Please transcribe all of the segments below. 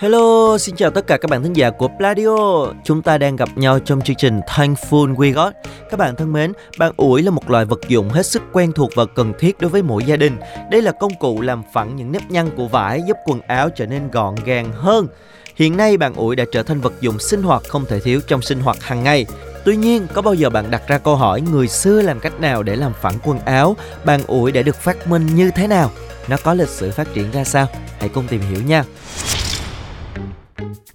Hello, xin chào tất cả các bạn thính giả của Pladio. Chúng ta đang gặp nhau trong chương trình Thankful We Got. Các bạn thân mến, bàn ủi là một loại vật dụng hết sức quen thuộc và cần thiết đối với mỗi gia đình. Đây là công cụ làm phẳng những nếp nhăn của vải, giúp quần áo trở nên gọn gàng hơn. Hiện nay bàn ủi đã trở thành vật dụng sinh hoạt không thể thiếu trong sinh hoạt hàng ngày. Tuy nhiên, có bao giờ bạn đặt ra câu hỏi người xưa làm cách nào để làm phẳng quần áo, bàn ủi đã được phát minh như thế nào? Nó có lịch sử phát triển ra sao? Hãy cùng tìm hiểu nha.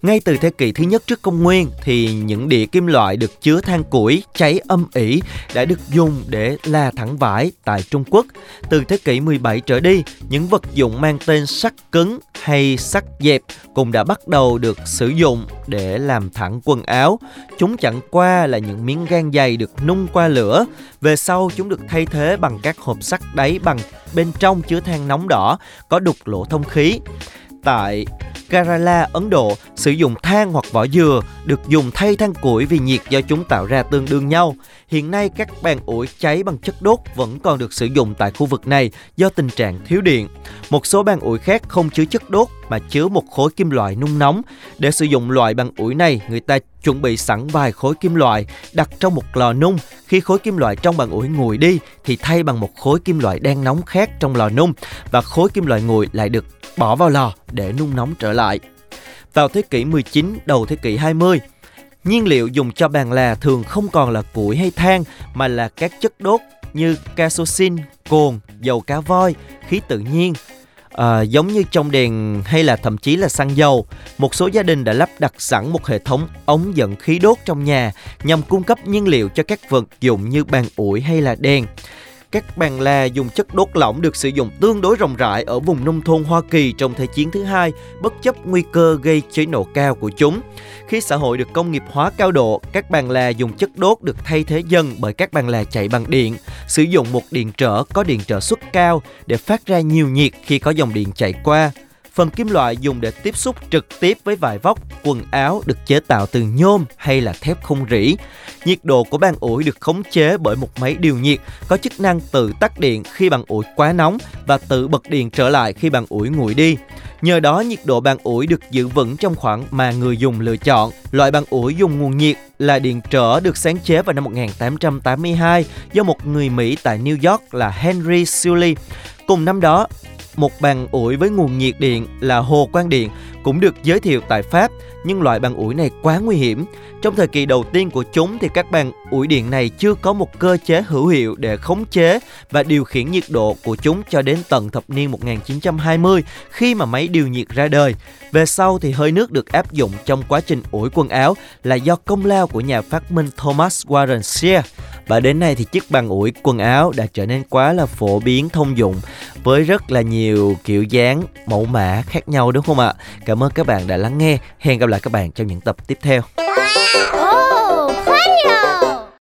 Ngay từ thế kỷ thứ nhất trước công nguyên thì những đĩa kim loại được chứa than củi cháy âm ỉ đã được dùng để la thẳng vải tại Trung Quốc. Từ thế kỷ 17 trở đi, những vật dụng mang tên sắt cứng hay sắt dẹp cũng đã bắt đầu được sử dụng để làm thẳng quần áo. Chúng chẳng qua là những miếng gan dày được nung qua lửa. Về sau chúng được thay thế bằng các hộp sắt đáy bằng bên trong chứa than nóng đỏ có đục lỗ thông khí. Tại Kerala, Ấn Độ sử dụng than hoặc vỏ dừa được dùng thay than củi vì nhiệt do chúng tạo ra tương đương nhau. Hiện nay các bàn ủi cháy bằng chất đốt vẫn còn được sử dụng tại khu vực này do tình trạng thiếu điện. Một số bàn ủi khác không chứa chất đốt mà chứa một khối kim loại nung nóng. Để sử dụng loại bàn ủi này, người ta chuẩn bị sẵn vài khối kim loại đặt trong một lò nung. Khi khối kim loại trong bàn ủi nguội đi thì thay bằng một khối kim loại đang nóng khác trong lò nung và khối kim loại nguội lại được bỏ vào lò để nung nóng trở lại. Vào thế kỷ 19, đầu thế kỷ 20, nhiên liệu dùng cho bàn là thường không còn là củi hay than mà là các chất đốt như casosin, cồn, dầu cá voi, khí tự nhiên, à, giống như trong đèn hay là thậm chí là xăng dầu. Một số gia đình đã lắp đặt sẵn một hệ thống ống dẫn khí đốt trong nhà nhằm cung cấp nhiên liệu cho các vật dụng như bàn ủi hay là đèn. Các bàn là dùng chất đốt lỏng được sử dụng tương đối rộng rãi ở vùng nông thôn Hoa Kỳ trong Thế chiến thứ hai, bất chấp nguy cơ gây cháy nổ cao của chúng. Khi xã hội được công nghiệp hóa cao độ, các bàn là dùng chất đốt được thay thế dần bởi các bàn là chạy bằng điện, sử dụng một điện trở có điện trở suất cao để phát ra nhiều nhiệt khi có dòng điện chạy qua. Phần kim loại dùng để tiếp xúc trực tiếp với vải vóc, quần áo được chế tạo từ nhôm hay là thép không rỉ. Nhiệt độ của bàn ủi được khống chế bởi một máy điều nhiệt có chức năng tự tắt điện khi bàn ủi quá nóng và tự bật điện trở lại khi bàn ủi nguội đi. Nhờ đó nhiệt độ bàn ủi được giữ vững trong khoảng mà người dùng lựa chọn. Loại bàn ủi dùng nguồn nhiệt là điện trở được sáng chế vào năm 1882 do một người Mỹ tại New York là Henry Sully. Cùng năm đó, một bàn ủi với nguồn nhiệt điện là hồ quang điện cũng được giới thiệu tại Pháp, nhưng loại bàn ủi này quá nguy hiểm. Trong thời kỳ đầu tiên của chúng thì các bàn ủi điện này chưa có một cơ chế hữu hiệu để khống chế và điều khiển nhiệt độ của chúng cho đến tận thập niên 1920 khi mà máy điều nhiệt ra đời. Về sau thì hơi nước được áp dụng trong quá trình ủi quần áo là do công lao của nhà phát minh Thomas Warren Shear. Và đến nay thì chiếc băng ủi quần áo đã trở nên quá là phổ biến thông dụng với rất là nhiều kiểu dáng, mẫu mã khác nhau đúng không ạ? Cảm ơn các bạn đã lắng nghe. Hẹn gặp lại các bạn trong những tập tiếp theo. Oh, player.